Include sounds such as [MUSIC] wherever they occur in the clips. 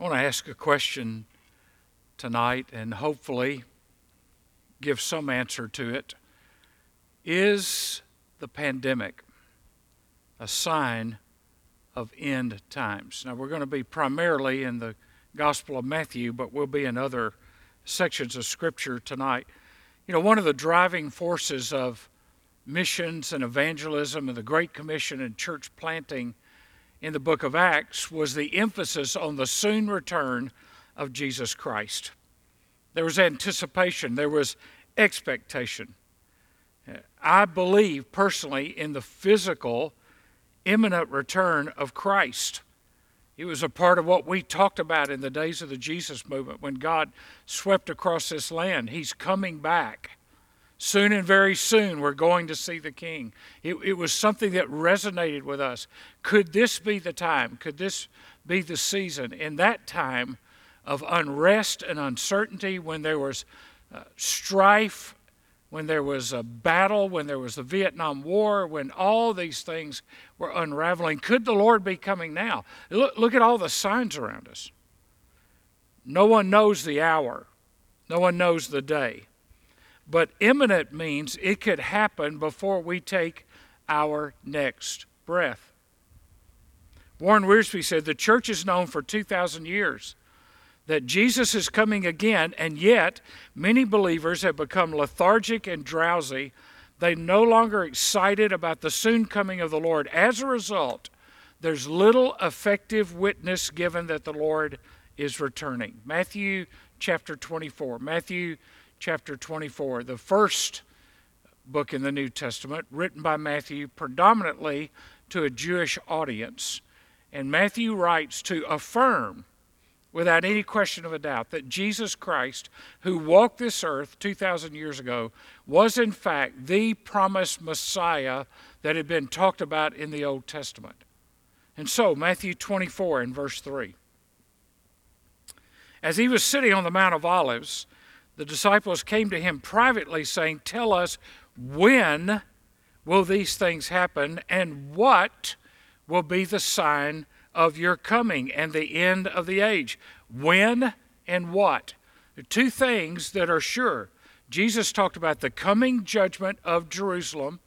I want to ask a question tonight and hopefully give some answer to it. Is the pandemic a sign of end times? Now, we're going to be primarily in the Gospel of Matthew, but we'll be in other sections of Scripture tonight. You know, one of the driving forces of missions and evangelism and the Great Commission and church planting in the book of Acts was the emphasis on the soon return of Jesus Christ. There was anticipation, there was expectation. Uh, I believe personally in the physical, imminent return of Christ. It was a part of what we talked about in the days of the Jesus movement when God swept across this land. He's coming back. Soon and very soon, we're going to see the King. It, it, was something that resonated with us. Could this be the time? Could this be the season? In that time of unrest and uncertainty, when there was uh, strife, when there was a battle, when there was the Vietnam War, when all these things were unraveling, could the Lord be coming now? Look, look at all the signs around us. No one knows the hour, no one knows the day. But imminent means it could happen before we take our next breath. Warren Wiersbe said the church is known for 2,000 years that Jesus is coming again, and yet many believers have become lethargic and drowsy. They no longer excited about the soon coming of the Lord. As a result, there's little effective witness given that the Lord is returning. Matthew chapter 24. Matthew chapter 24, the first book in the New Testament, written by Matthew predominantly to a Jewish audience. And Matthew writes to affirm, without any question of a doubt, that Jesus Christ, who walked this earth 2,000 years ago, was in fact the promised Messiah that had been talked about in the Old Testament. And so, Matthew 24 and verse 3. As he was sitting on the Mount of Olives, the disciples came to him privately, saying, Tell us when will these things happen, and what will be the sign of your coming and the end of the age? When and what? Two things that are sure. Jesus talked about the coming judgment of Jerusalem.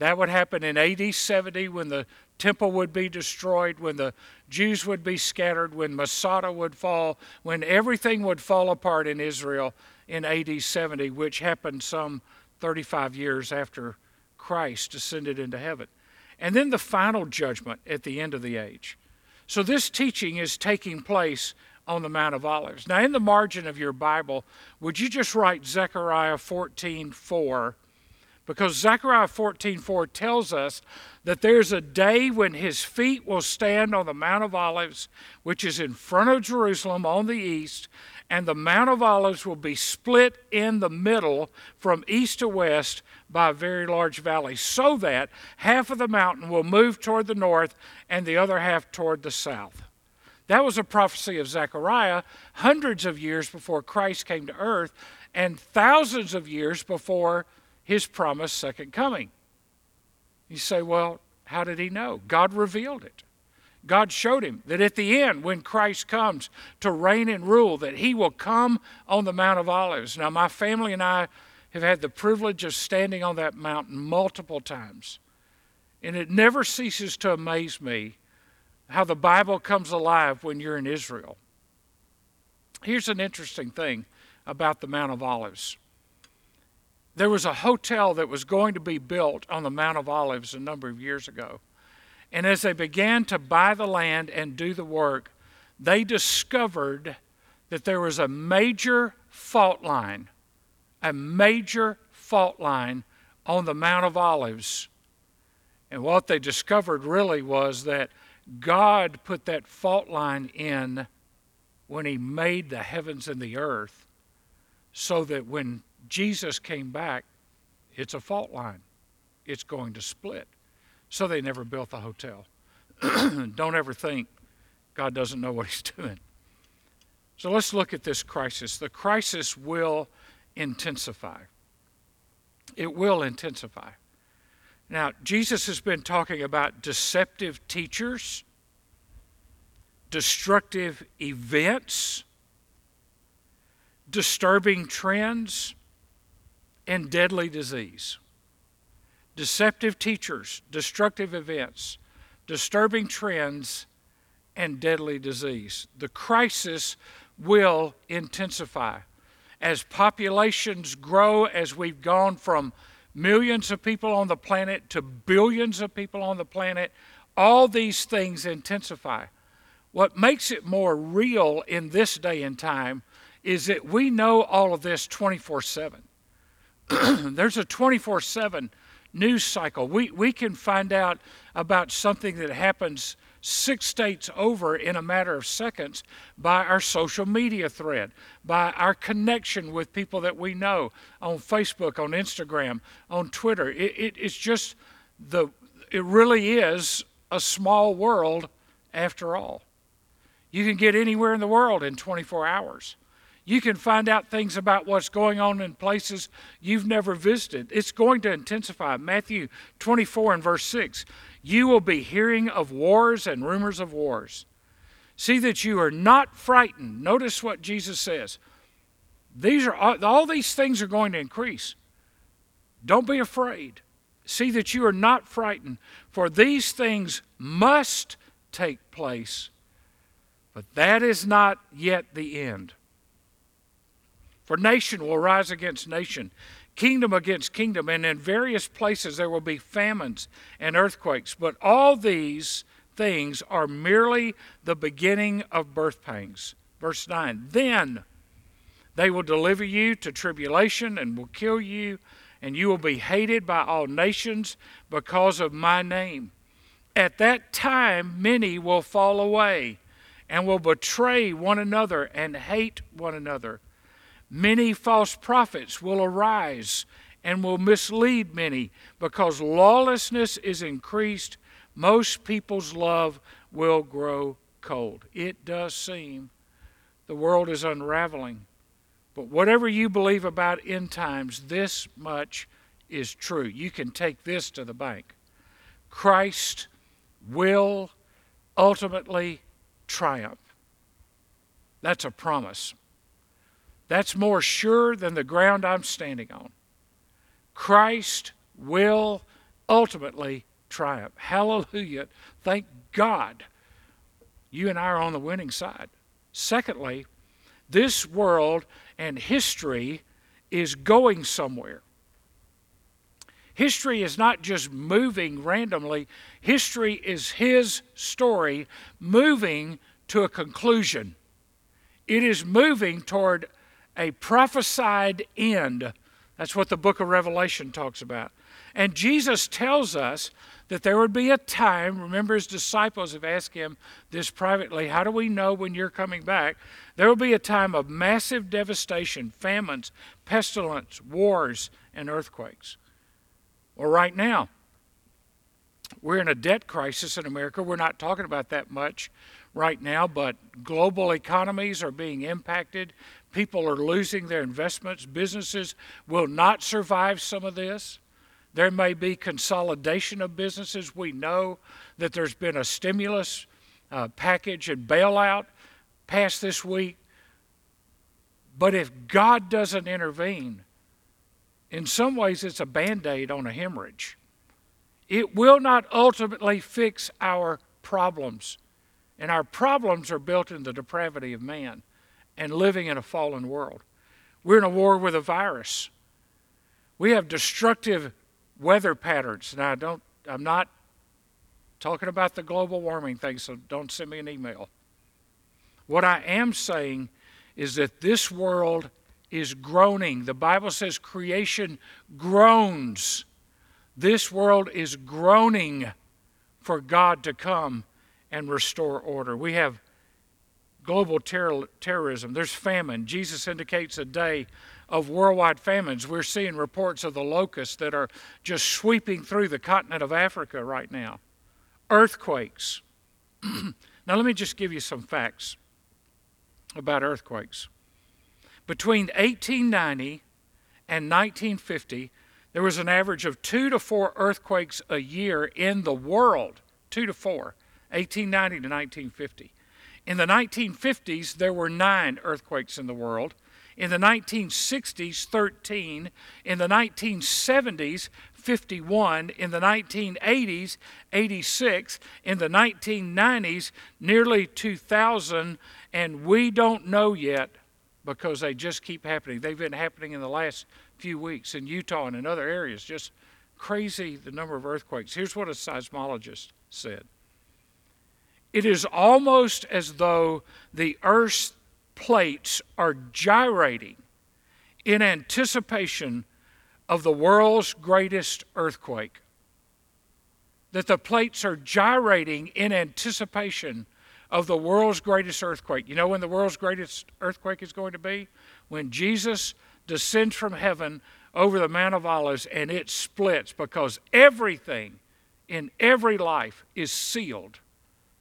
That would happen in AD 70 when the temple would be destroyed, when the Jews would be scattered, when Masada would fall, when everything would fall apart in Israel in AD 70, which happened some 35 years after Christ ascended into heaven. And then the final judgment at the end of the age. So this teaching is taking place on the Mount of Olives. Now, in the margin of your Bible, would you just write Zechariah 14 4? Because Zechariah 14 4 tells us that there's a day when his feet will stand on the Mount of Olives, which is in front of Jerusalem on the east, and the Mount of Olives will be split in the middle from east to west by a very large valley, so that half of the mountain will move toward the north and the other half toward the south. That was a prophecy of Zechariah hundreds of years before Christ came to earth and thousands of years before his promised second coming. You say, well, how did he know? God revealed it. God showed him that at the end, when Christ comes to reign and rule, that he will come on the Mount of Olives. Now, my family and I have had the privilege of standing on that mountain multiple times. And it never ceases to amaze me how the Bible comes alive when you're in Israel. Here's an interesting thing about the Mount of Olives. There was a hotel that was going to be built on the Mount of Olives a number of years ago. And as they began to buy the land and do the work, they discovered that there was a major fault line, a major fault line on the Mount of Olives. And what they discovered really was that God put that fault line in when He made the heavens and the earth, so that when Jesus came back, it's a fault line. It's going to split. So they never built the hotel. [CLEARS THROAT] Don't ever think God doesn't know what He's doing. So let's look at this crisis. The crisis will intensify. It will intensify. Now, Jesus has been talking about deceptive teachers, destructive events, disturbing trends, and deadly disease. Deceptive teachers, destructive events, disturbing trends, and deadly disease. The crisis will intensify. As populations grow, as we've gone from millions of people on the planet to billions of people on the planet, all these things intensify. What makes it more real in this day and time is that we know all of this 24 7. [CLEARS THROAT] There's a 24 7 news cycle. We, we can find out about something that happens six states over in a matter of seconds by our social media thread, by our connection with people that we know on Facebook, on Instagram, on Twitter. It, it, it's just the, it really is a small world after all. You can get anywhere in the world in 24 hours. You can find out things about what's going on in places you've never visited. It's going to intensify. Matthew 24 and verse 6 You will be hearing of wars and rumors of wars. See that you are not frightened. Notice what Jesus says. These are all, all these things are going to increase. Don't be afraid. See that you are not frightened, for these things must take place but that is not yet the end. For nation will rise against nation, kingdom against kingdom, and in various places there will be famines and earthquakes. But all these things are merely the beginning of birth pangs. Verse 9 Then they will deliver you to tribulation and will kill you, and you will be hated by all nations because of my name. At that time, many will fall away and will betray one another and hate one another. Many false prophets will arise and will mislead many because lawlessness is increased. Most people's love will grow cold. It does seem the world is unraveling. But whatever you believe about end times, this much is true. You can take this to the bank. Christ will ultimately triumph. That's a promise. That's more sure than the ground I'm standing on. Christ will ultimately triumph. Hallelujah. Thank God you and I are on the winning side. Secondly, this world and history is going somewhere. History is not just moving randomly, history is His story moving to a conclusion. It is moving toward a prophesied end. That's what the book of Revelation talks about. And Jesus tells us that there would be a time, remember his disciples have asked him this privately, how do we know when you're coming back? There will be a time of massive devastation, famines, pestilence, wars, and earthquakes. Well, right now, we're in a debt crisis in America. We're not talking about that much right now, but global economies are being impacted. People are losing their investments. Businesses will not survive some of this. There may be consolidation of businesses. We know that there's been a stimulus uh, package and bailout passed this week. But if God doesn't intervene, in some ways, it's a band aid on a hemorrhage. It will not ultimately fix our problems. And our problems are built in the depravity of man and living in a fallen world. We're in a war with a virus. We have destructive weather patterns. Now, I don't, I'm not talking about the global warming thing, so don't send me an email. What I am saying is that this world is groaning. The Bible says creation groans. This world is groaning for God to come and restore order. We have global terror, terrorism, there's famine. Jesus indicates a day of worldwide famines. We're seeing reports of the locusts that are just sweeping through the continent of Africa right now. Earthquakes. [CLEARS THROAT] now, let me just give you some facts about earthquakes. Between 1890 and 1950, there was an average of two to four earthquakes a year in the world. Two to four, 1890 to 1950. In the 1950s, there were nine earthquakes in the world. In the 1960s, 13. In the 1970s, 51. In the 1980s, 86. In the 1990s, nearly 2,000. And we don't know yet because they just keep happening. They've been happening in the last few weeks in Utah and in other areas. Just crazy the number of earthquakes. Here's what a seismologist said it is almost as though the Earth's plates are gyrating in anticipation of the world's greatest earthquake. That the plates are gyrating in anticipation of the world's greatest earthquake. You know when the world's greatest earthquake is going to be? When Jesus descends from heaven over the Mount of Olives and it splits because everything in every life is sealed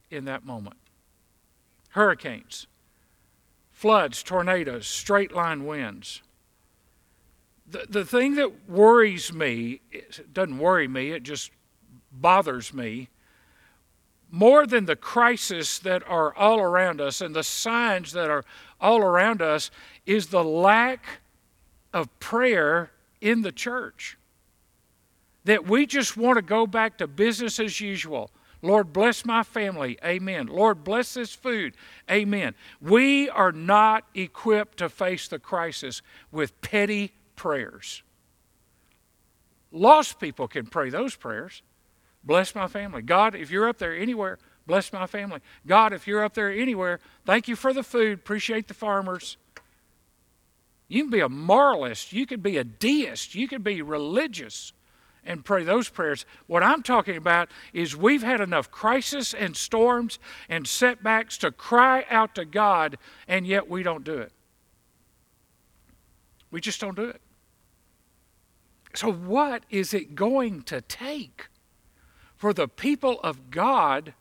in that moment. Hurricanes, floods, tornadoes, straight line winds. The, the thing that worries me, it doesn't worry me, it just bothers me, more than the crisis that are all around us and the signs that are all around us, is the lack of prayer in the church. That we just want to go back to business as usual. Lord, bless my family. Amen. Lord, bless this food. Amen. We are not equipped to face the crisis with petty prayers. Lost people can pray those prayers. Bless my family. God, if you're up there anywhere, bless my family. God, if you're up there anywhere, thank you for the food. Appreciate the farmers. You can be a moralist. You could be a deist. You could be religious and pray those prayers. What I'm talking about is we've had enough crisis and storms and setbacks to cry out to God, and yet we don't do it. We just don't do it. So, what is it going to take for the people of God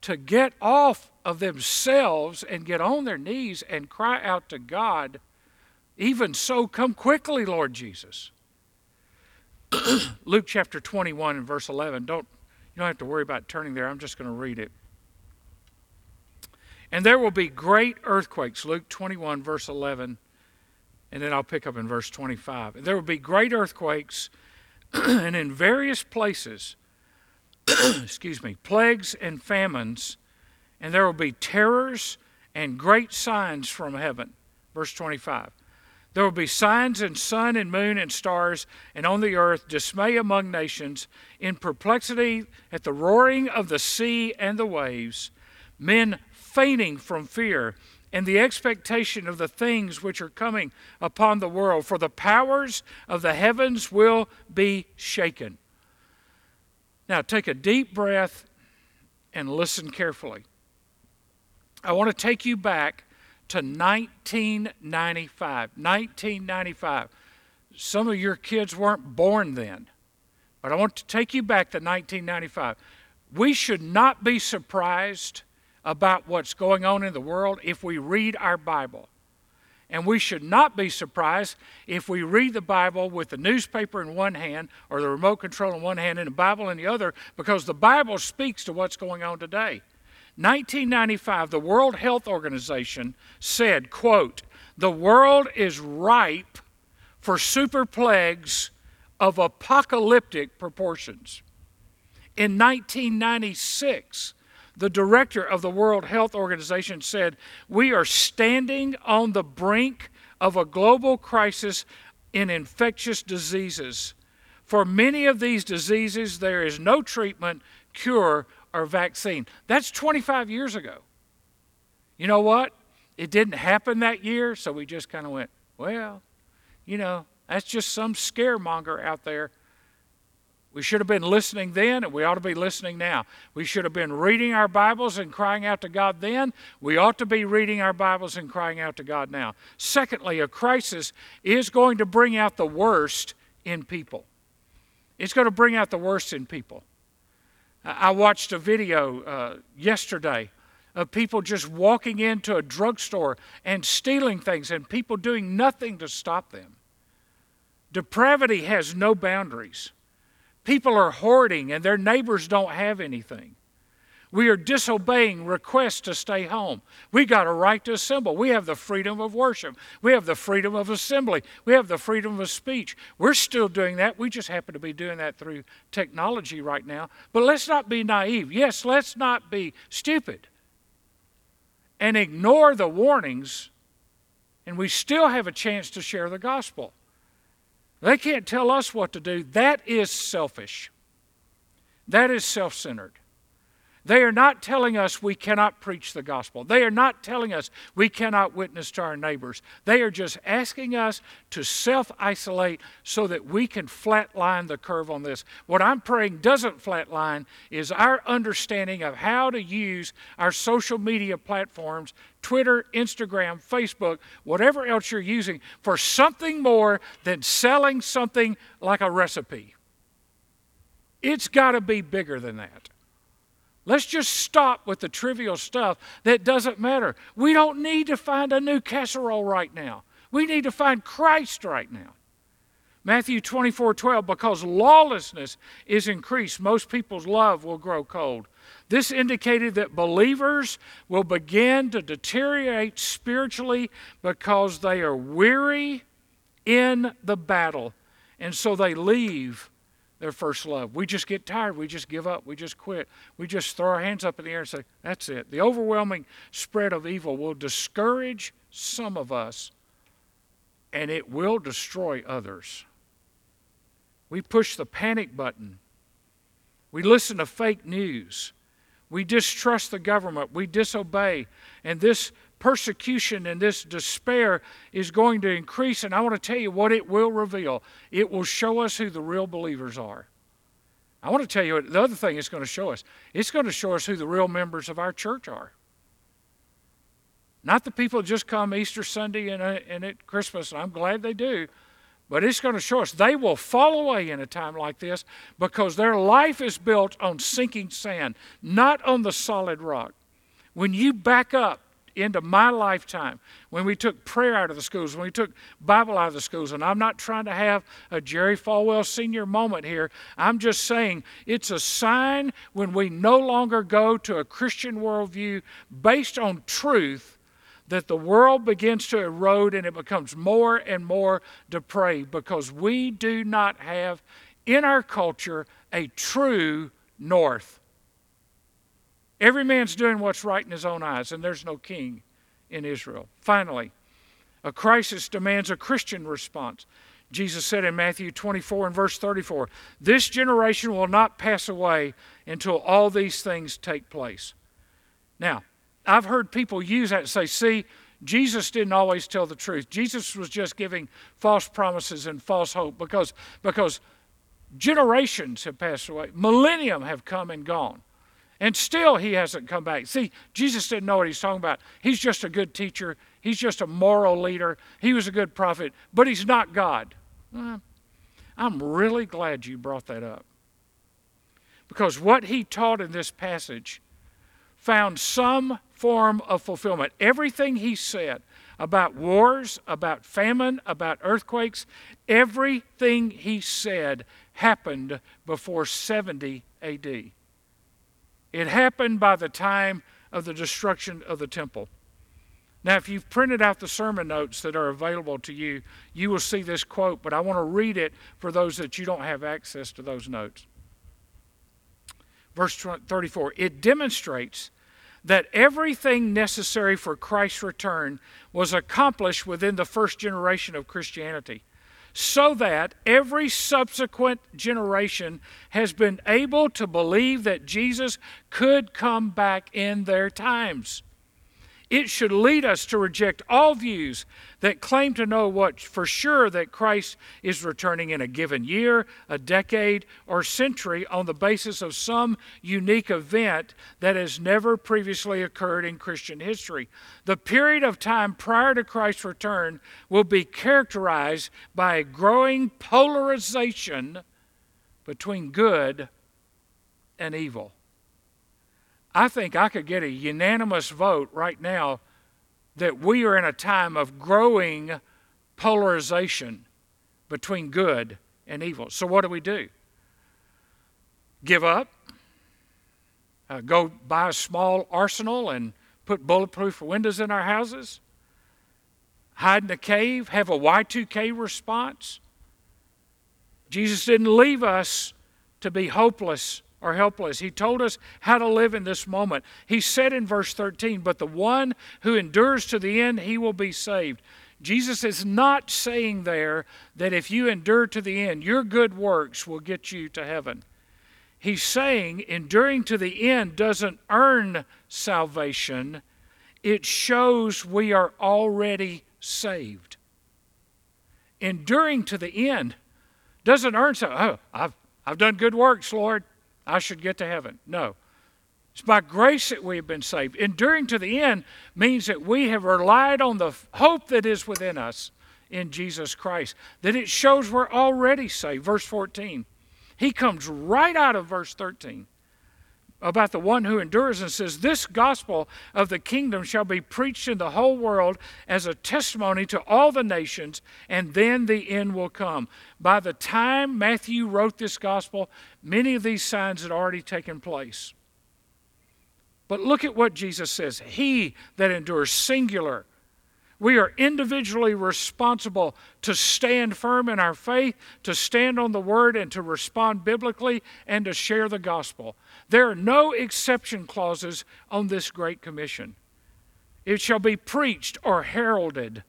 to get off of themselves and get on their knees and cry out to God? Even so, come quickly, Lord Jesus. [COUGHS] Luke chapter 21 and verse 11. Don't, you don't have to worry about turning there. I'm just going to read it. And there will be great earthquakes, Luke 21, verse 11. And then I'll pick up in verse 25. And there will be great earthquakes, [COUGHS] and in various places, [COUGHS] excuse me, plagues and famines, and there will be terrors and great signs from heaven. Verse 25. There will be signs in sun and moon and stars, and on the earth dismay among nations, in perplexity at the roaring of the sea and the waves, men fainting from fear, and the expectation of the things which are coming upon the world, for the powers of the heavens will be shaken. Now, take a deep breath and listen carefully. I want to take you back to 1995. 1995. Some of your kids weren't born then, but I want to take you back to 1995. We should not be surprised about what's going on in the world if we read our Bible. And we should not be surprised if we read the Bible with the newspaper in one hand or the remote control in one hand and the Bible in the other because the Bible speaks to what's going on today. 1995, the World Health Organization said, quote, the world is ripe for super plagues of apocalyptic proportions. In 1996, the director of the World Health Organization said, We are standing on the brink of a global crisis in infectious diseases. For many of these diseases, there is no treatment, cure, or vaccine. That's 25 years ago. You know what? It didn't happen that year, so we just kind of went, well, you know, that's just some scaremonger out there. We should have been listening then, and we ought to be listening now. We should have been reading our Bibles and crying out to God then. We ought to be reading our Bibles and crying out to God now. Secondly, a crisis is going to bring out the worst in people. It's going to bring out the worst in people. I watched a video uh, yesterday of people just walking into a drugstore and stealing things and people doing nothing to stop them. Depravity has no boundaries. People are hoarding and their neighbors don't have anything. We are disobeying requests to stay home. We got a right to assemble. We have the freedom of worship. We have the freedom of assembly. We have the freedom of speech. We're still doing that. We just happen to be doing that through technology right now. But let's not be naive. Yes, let's not be stupid and ignore the warnings, and we still have a chance to share the gospel. They can't tell us what to do. That is selfish. That is self centered. They are not telling us we cannot preach the gospel. They are not telling us we cannot witness to our neighbors. They are just asking us to self isolate so that we can flatline the curve on this. What I'm praying doesn't flatline is our understanding of how to use our social media platforms Twitter, Instagram, Facebook, whatever else you're using for something more than selling something like a recipe. It's got to be bigger than that. Let's just stop with the trivial stuff that doesn't matter. We don't need to find a new casserole right now. We need to find Christ right now. Matthew 24 12, because lawlessness is increased, most people's love will grow cold. This indicated that believers will begin to deteriorate spiritually because they are weary in the battle. And so they leave their first love. We just get tired. We just give up. We just quit. We just throw our hands up in the air and say, That's it. The overwhelming spread of evil will discourage some of us and it will destroy others. We push the panic button. We listen to fake news. We distrust the government. We disobey. And this persecution and this despair is going to increase. And I want to tell you what it will reveal it will show us who the real believers are. I want to tell you the other thing it's going to show us it's going to show us who the real members of our church are. Not the people just come Easter Sunday and, uh, and at Christmas, and I'm glad they do. But it's going to show us they will fall away in a time like this because their life is built on sinking sand, not on the solid rock. When you back up into my lifetime when we took prayer out of the schools, when we took Bible out of the schools. And I'm not trying to have a Jerry Falwell senior moment here. I'm just saying it's a sign when we no longer go to a Christian worldview based on truth that the world begins to erode and it becomes more and more depraved because we do not have in our culture a true north. Every man's doing what's right in his own eyes, and there's no king in Israel. Finally, a crisis demands a Christian response. Jesus said in Matthew 24 and verse 34 This generation will not pass away until all these things take place. Now, I've heard people use that and say, see, Jesus didn't always tell the truth. Jesus was just giving false promises and false hope because, because generations have passed away, millennium have come and gone. And still he hasn't come back. See, Jesus didn't know what he's talking about. He's just a good teacher, he's just a moral leader, he was a good prophet, but he's not God. I'm really glad you brought that up. Because what he taught in this passage found some form of fulfillment. Everything he said about wars, about famine, about earthquakes, everything he said happened before 70 AD. It happened by the time of the destruction of the temple. Now, if you've printed out the sermon notes that are available to you, you will see this quote, but I want to read it for those that you don't have access to those notes. Verse 34 It demonstrates that everything necessary for Christ's return was accomplished within the first generation of Christianity so that every subsequent generation has been able to believe that Jesus could come back in their times. It should lead us to reject all views that claim to know what for sure that Christ is returning in a given year, a decade, or century on the basis of some unique event that has never previously occurred in Christian history. The period of time prior to Christ's return will be characterized by a growing polarization between good and evil. I think I could get a unanimous vote right now that we are in a time of growing polarization between good and evil. So, what do we do? Give up? uh, go buy a small arsenal and put bulletproof windows in our houses? Hide in a cave? Have a Y2K response? Jesus didn't leave us to be hopeless or helpless. He told us how to live in this moment. He said in verse 13, But the one who endures to the end, he will be saved. Jesus is not saying there that if you endure to the end, your good works will get you to heaven. He's saying enduring to the end doesn't earn salvation, it shows we are already saved. Enduring to the end doesn't earn so. Oh, I've, I've done good works, Lord. I should get to heaven. No. It's by grace that we have been saved. Enduring to the end means that we have relied on the hope that is within us in Jesus Christ, that it shows we're already saved. Verse 14. He comes right out of verse 13 about the one who endures and says, This gospel of the kingdom shall be preached in the whole world as a testimony to all the nations, and then the end will come. By the time Matthew wrote this gospel, many of these signs had already taken place. But look at what Jesus says He that endures, singular, we are individually responsible to stand firm in our faith, to stand on the word, and to respond biblically and to share the gospel. There are no exception clauses on this Great Commission. It shall be preached or heralded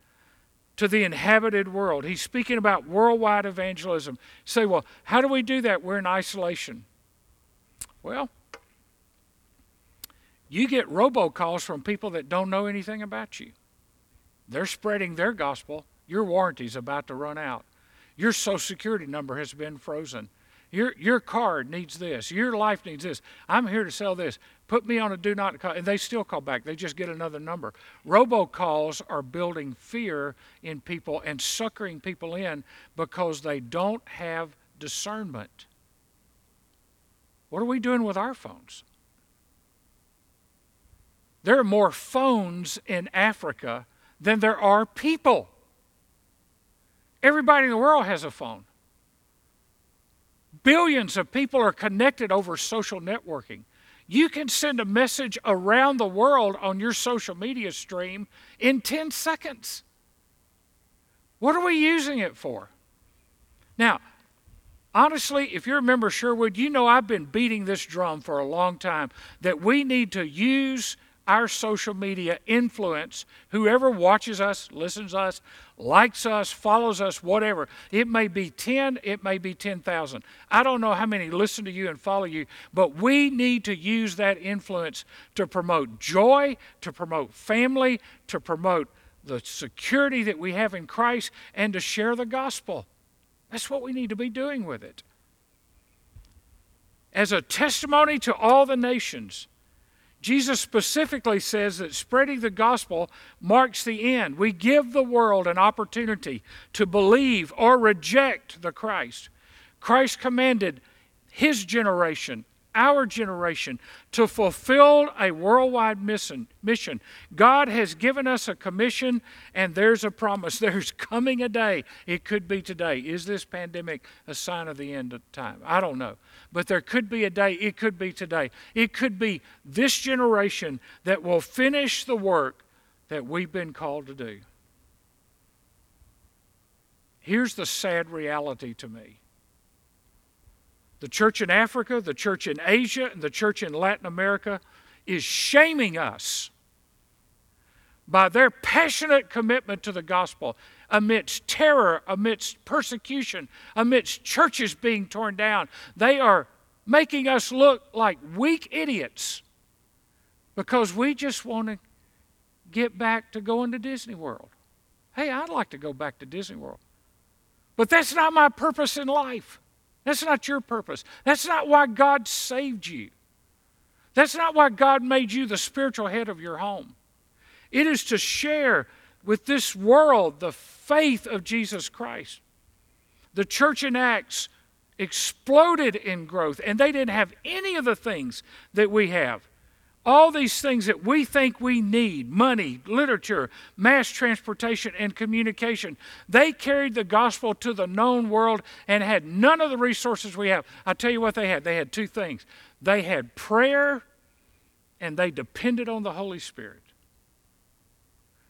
to the inhabited world. He's speaking about worldwide evangelism. Say, well, how do we do that? We're in isolation. Well, you get robocalls from people that don't know anything about you. They're spreading their gospel. Your warranty's about to run out. Your social security number has been frozen. Your, your card needs this. Your life needs this. I'm here to sell this. Put me on a do not call. And they still call back. They just get another number. Robocalls are building fear in people and suckering people in because they don't have discernment. What are we doing with our phones? There are more phones in Africa than there are people. Everybody in the world has a phone. Billions of people are connected over social networking. You can send a message around the world on your social media stream in 10 seconds. What are we using it for? Now, honestly, if you're a member of Sherwood, you know I've been beating this drum for a long time that we need to use our social media influence whoever watches us, listens to us, likes us, follows us, whatever. It may be 10, it may be 10,000. I don't know how many listen to you and follow you, but we need to use that influence to promote joy, to promote family, to promote the security that we have in Christ, and to share the gospel. That's what we need to be doing with it. As a testimony to all the nations, Jesus specifically says that spreading the gospel marks the end. We give the world an opportunity to believe or reject the Christ. Christ commanded his generation our generation to fulfill a worldwide mission. mission. God has given us a commission, and there's a promise. [LAUGHS] There's coming a day. It could be today. Is this pandemic a sign of the end of time? I don't know. But there could be a day. It could be today. It could be this generation that will finish the work that we've been called to do. Here's the sad reality to me the church in Africa, the church in Asia, and the church in Latin America is shaming us by their passionate commitment to the gospel amidst terror, amidst persecution, amidst churches being torn down. They are making us look like weak idiots because we just want to get back to going to Disney World. Hey, I'd like to go back to Disney World. But that's not my purpose in life. That's not your purpose. That's not why God saved you. That's not why God made you the spiritual head of your home. It is to share with this world the faith of Jesus Christ. The church in Acts exploded in growth, and they didn't have any of the things that we have. All these things that we think we need money, literature, mass transportation, and communication they carried the gospel to the known world and had none of the resources we have. I'll tell you what they had. They had two things they had prayer and they depended on the Holy Spirit.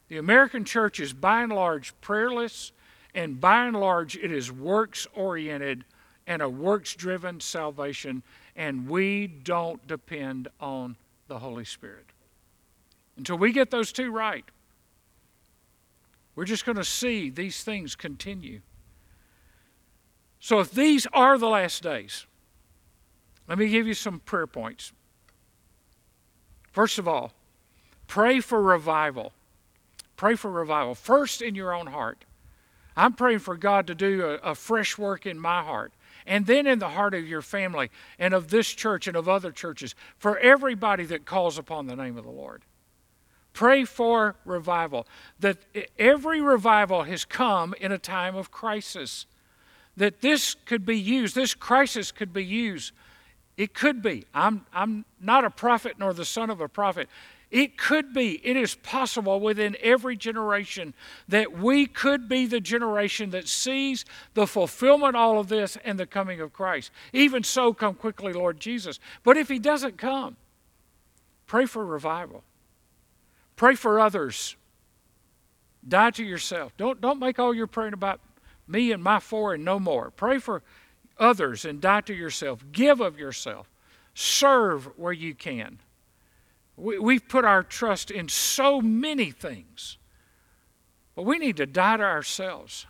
The American church is by and large prayerless, and by and large it is works oriented and a works driven salvation, and we don't depend on the Holy Spirit. Until we get those two right, we're just going to see these things continue. So, if these are the last days, let me give you some prayer points. First of all, pray for revival. Pray for revival. First in your own heart. I'm praying for God to do a, a, fresh work in my heart and then in the heart of your family and of this church and of other churches for everybody that calls upon the name of the Lord. Pray for revival. That every revival has come in a time of crisis. That this could be used, this crisis could be used. It could be. I'm, I'm not a prophet nor the son of a prophet. It could be, it is possible within every generation that we could be the generation that sees the fulfillment all of this and the coming of Christ. Even so, come quickly, Lord Jesus. But if He doesn't come, pray for revival. Pray for others. Die to yourself. Don't, don't make all your praying about me and my four and no more. Pray for others and die to yourself. Give of yourself. Serve where you can. We, we've put our trust in so many things, but we need to die to ourselves.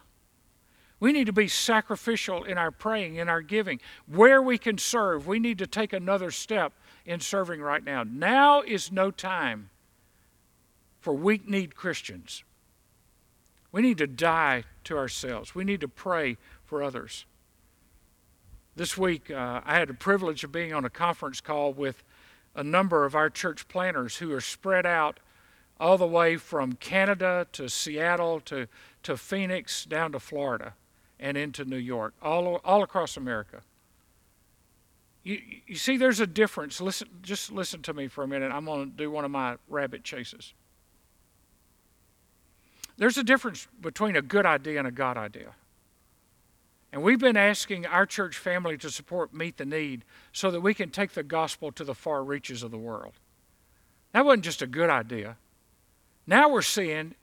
We need to be sacrificial in our praying, in our giving. Where we can serve, we need to take another step in serving right now. Now is no time for weak kneed Christians. We need to die to ourselves. We need to pray for others. This week, uh, I had the privilege of being on a conference call with a number of our church planners who are spread out all the way from Canada to Seattle to, to Phoenix down to Florida and into New York, all, all across America. You, you see, there's a difference. Listen, just listen to me for a minute. I'm going to do one of my rabbit chases. There's a difference between a good idea and a God idea. And we've been asking our church family to support Meet the Need so that we can take the gospel to the far reaches of the world. That wasn't just a good idea. Now we're seeing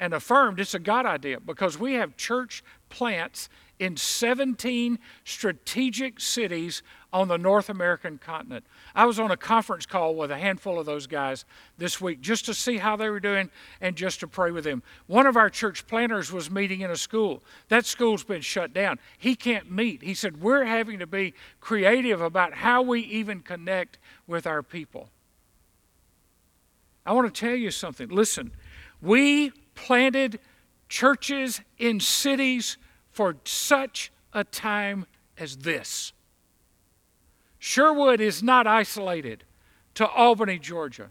and affirmed it's a God idea because we have church plants in 17 strategic cities on the North American continent. I was on a conference call with a handful of those guys this week just to see how they were doing and just to pray with them. One of our church planters was meeting in a school. That school's been shut down. He can't meet. He said, We're having to be creative about how we even connect with our people. I want to tell you something. Listen, we planted churches in cities for such a time as this. Sherwood is not isolated to Albany, Georgia.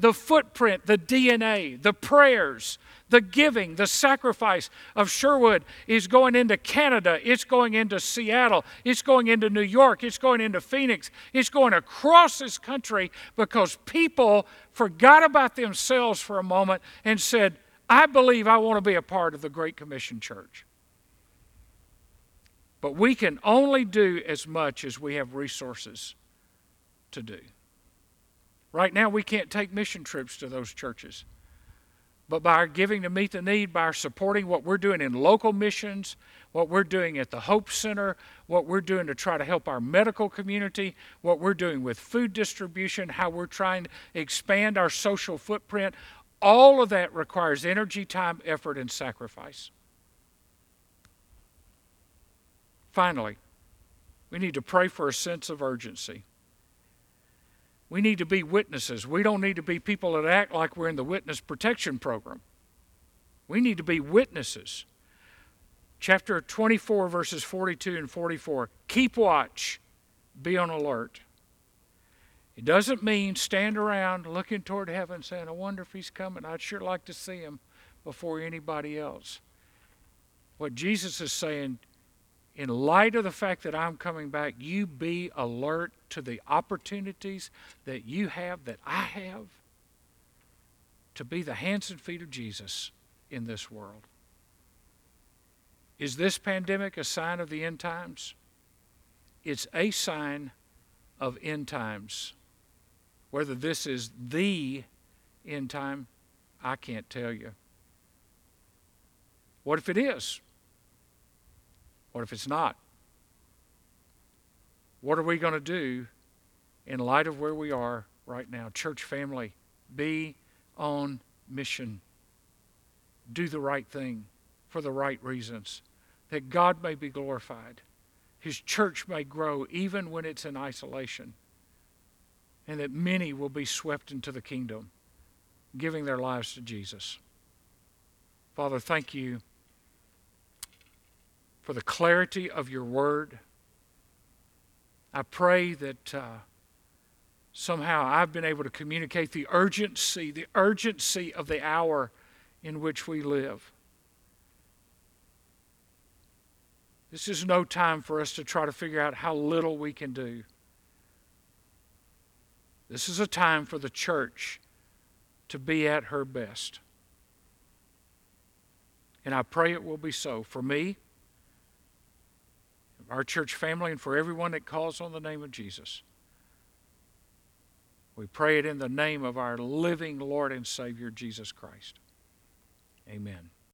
The footprint, the DNA, the prayers, the giving, the sacrifice of Sherwood is going into Canada, it's going into Seattle, it's going into New York, it's going into Phoenix, it's going across this country because people forgot about themselves for a moment and said, I believe I want to be a part of the Great Commission Church. But we can only do as much as we have resources to do. Right now, we can't take mission trips to those churches. But by our giving to meet the need, by our supporting what we're doing in local missions, what we're doing at the Hope Center, what we're doing to try to help our medical community, what we're doing with food distribution, how we're trying to expand our social footprint, all of that requires energy, time, effort, and sacrifice. Finally, we need to pray for a sense of urgency. We need to be witnesses. We don't need to be people that act like we're in the witness protection program. We need to be witnesses. Chapter 24, verses 42 and 44. Keep watch, be on alert. It doesn't mean stand around looking toward heaven saying, I wonder if he's coming. I'd sure like to see him before anybody else. What Jesus is saying, in light of the fact that I'm coming back, you be alert to the opportunities that you have, that I have, to be the hands and feet of Jesus in this world. Is this pandemic a sign of the end times? It's a sign of end times. Whether this is the end time, I can't tell you. What if it is? What if it's not? What are we going to do in light of where we are right now? Church family, be on mission. Do the right thing for the right reasons, that God may be glorified. His church may grow even when it's in isolation, and that many will be swept into the kingdom, giving their lives to Jesus. Father, thank you for the clarity of your word. I pray that uh, somehow I've been able to communicate the urgency, the urgency of the hour in which we live. This is no time for us to try to figure out how little we can do. This is a time for the church to be at her best. And I pray it will be so for me, our church family, and for everyone that calls on the name of Jesus. We pray it in the name of our living Lord and Savior, Jesus Christ. Amen.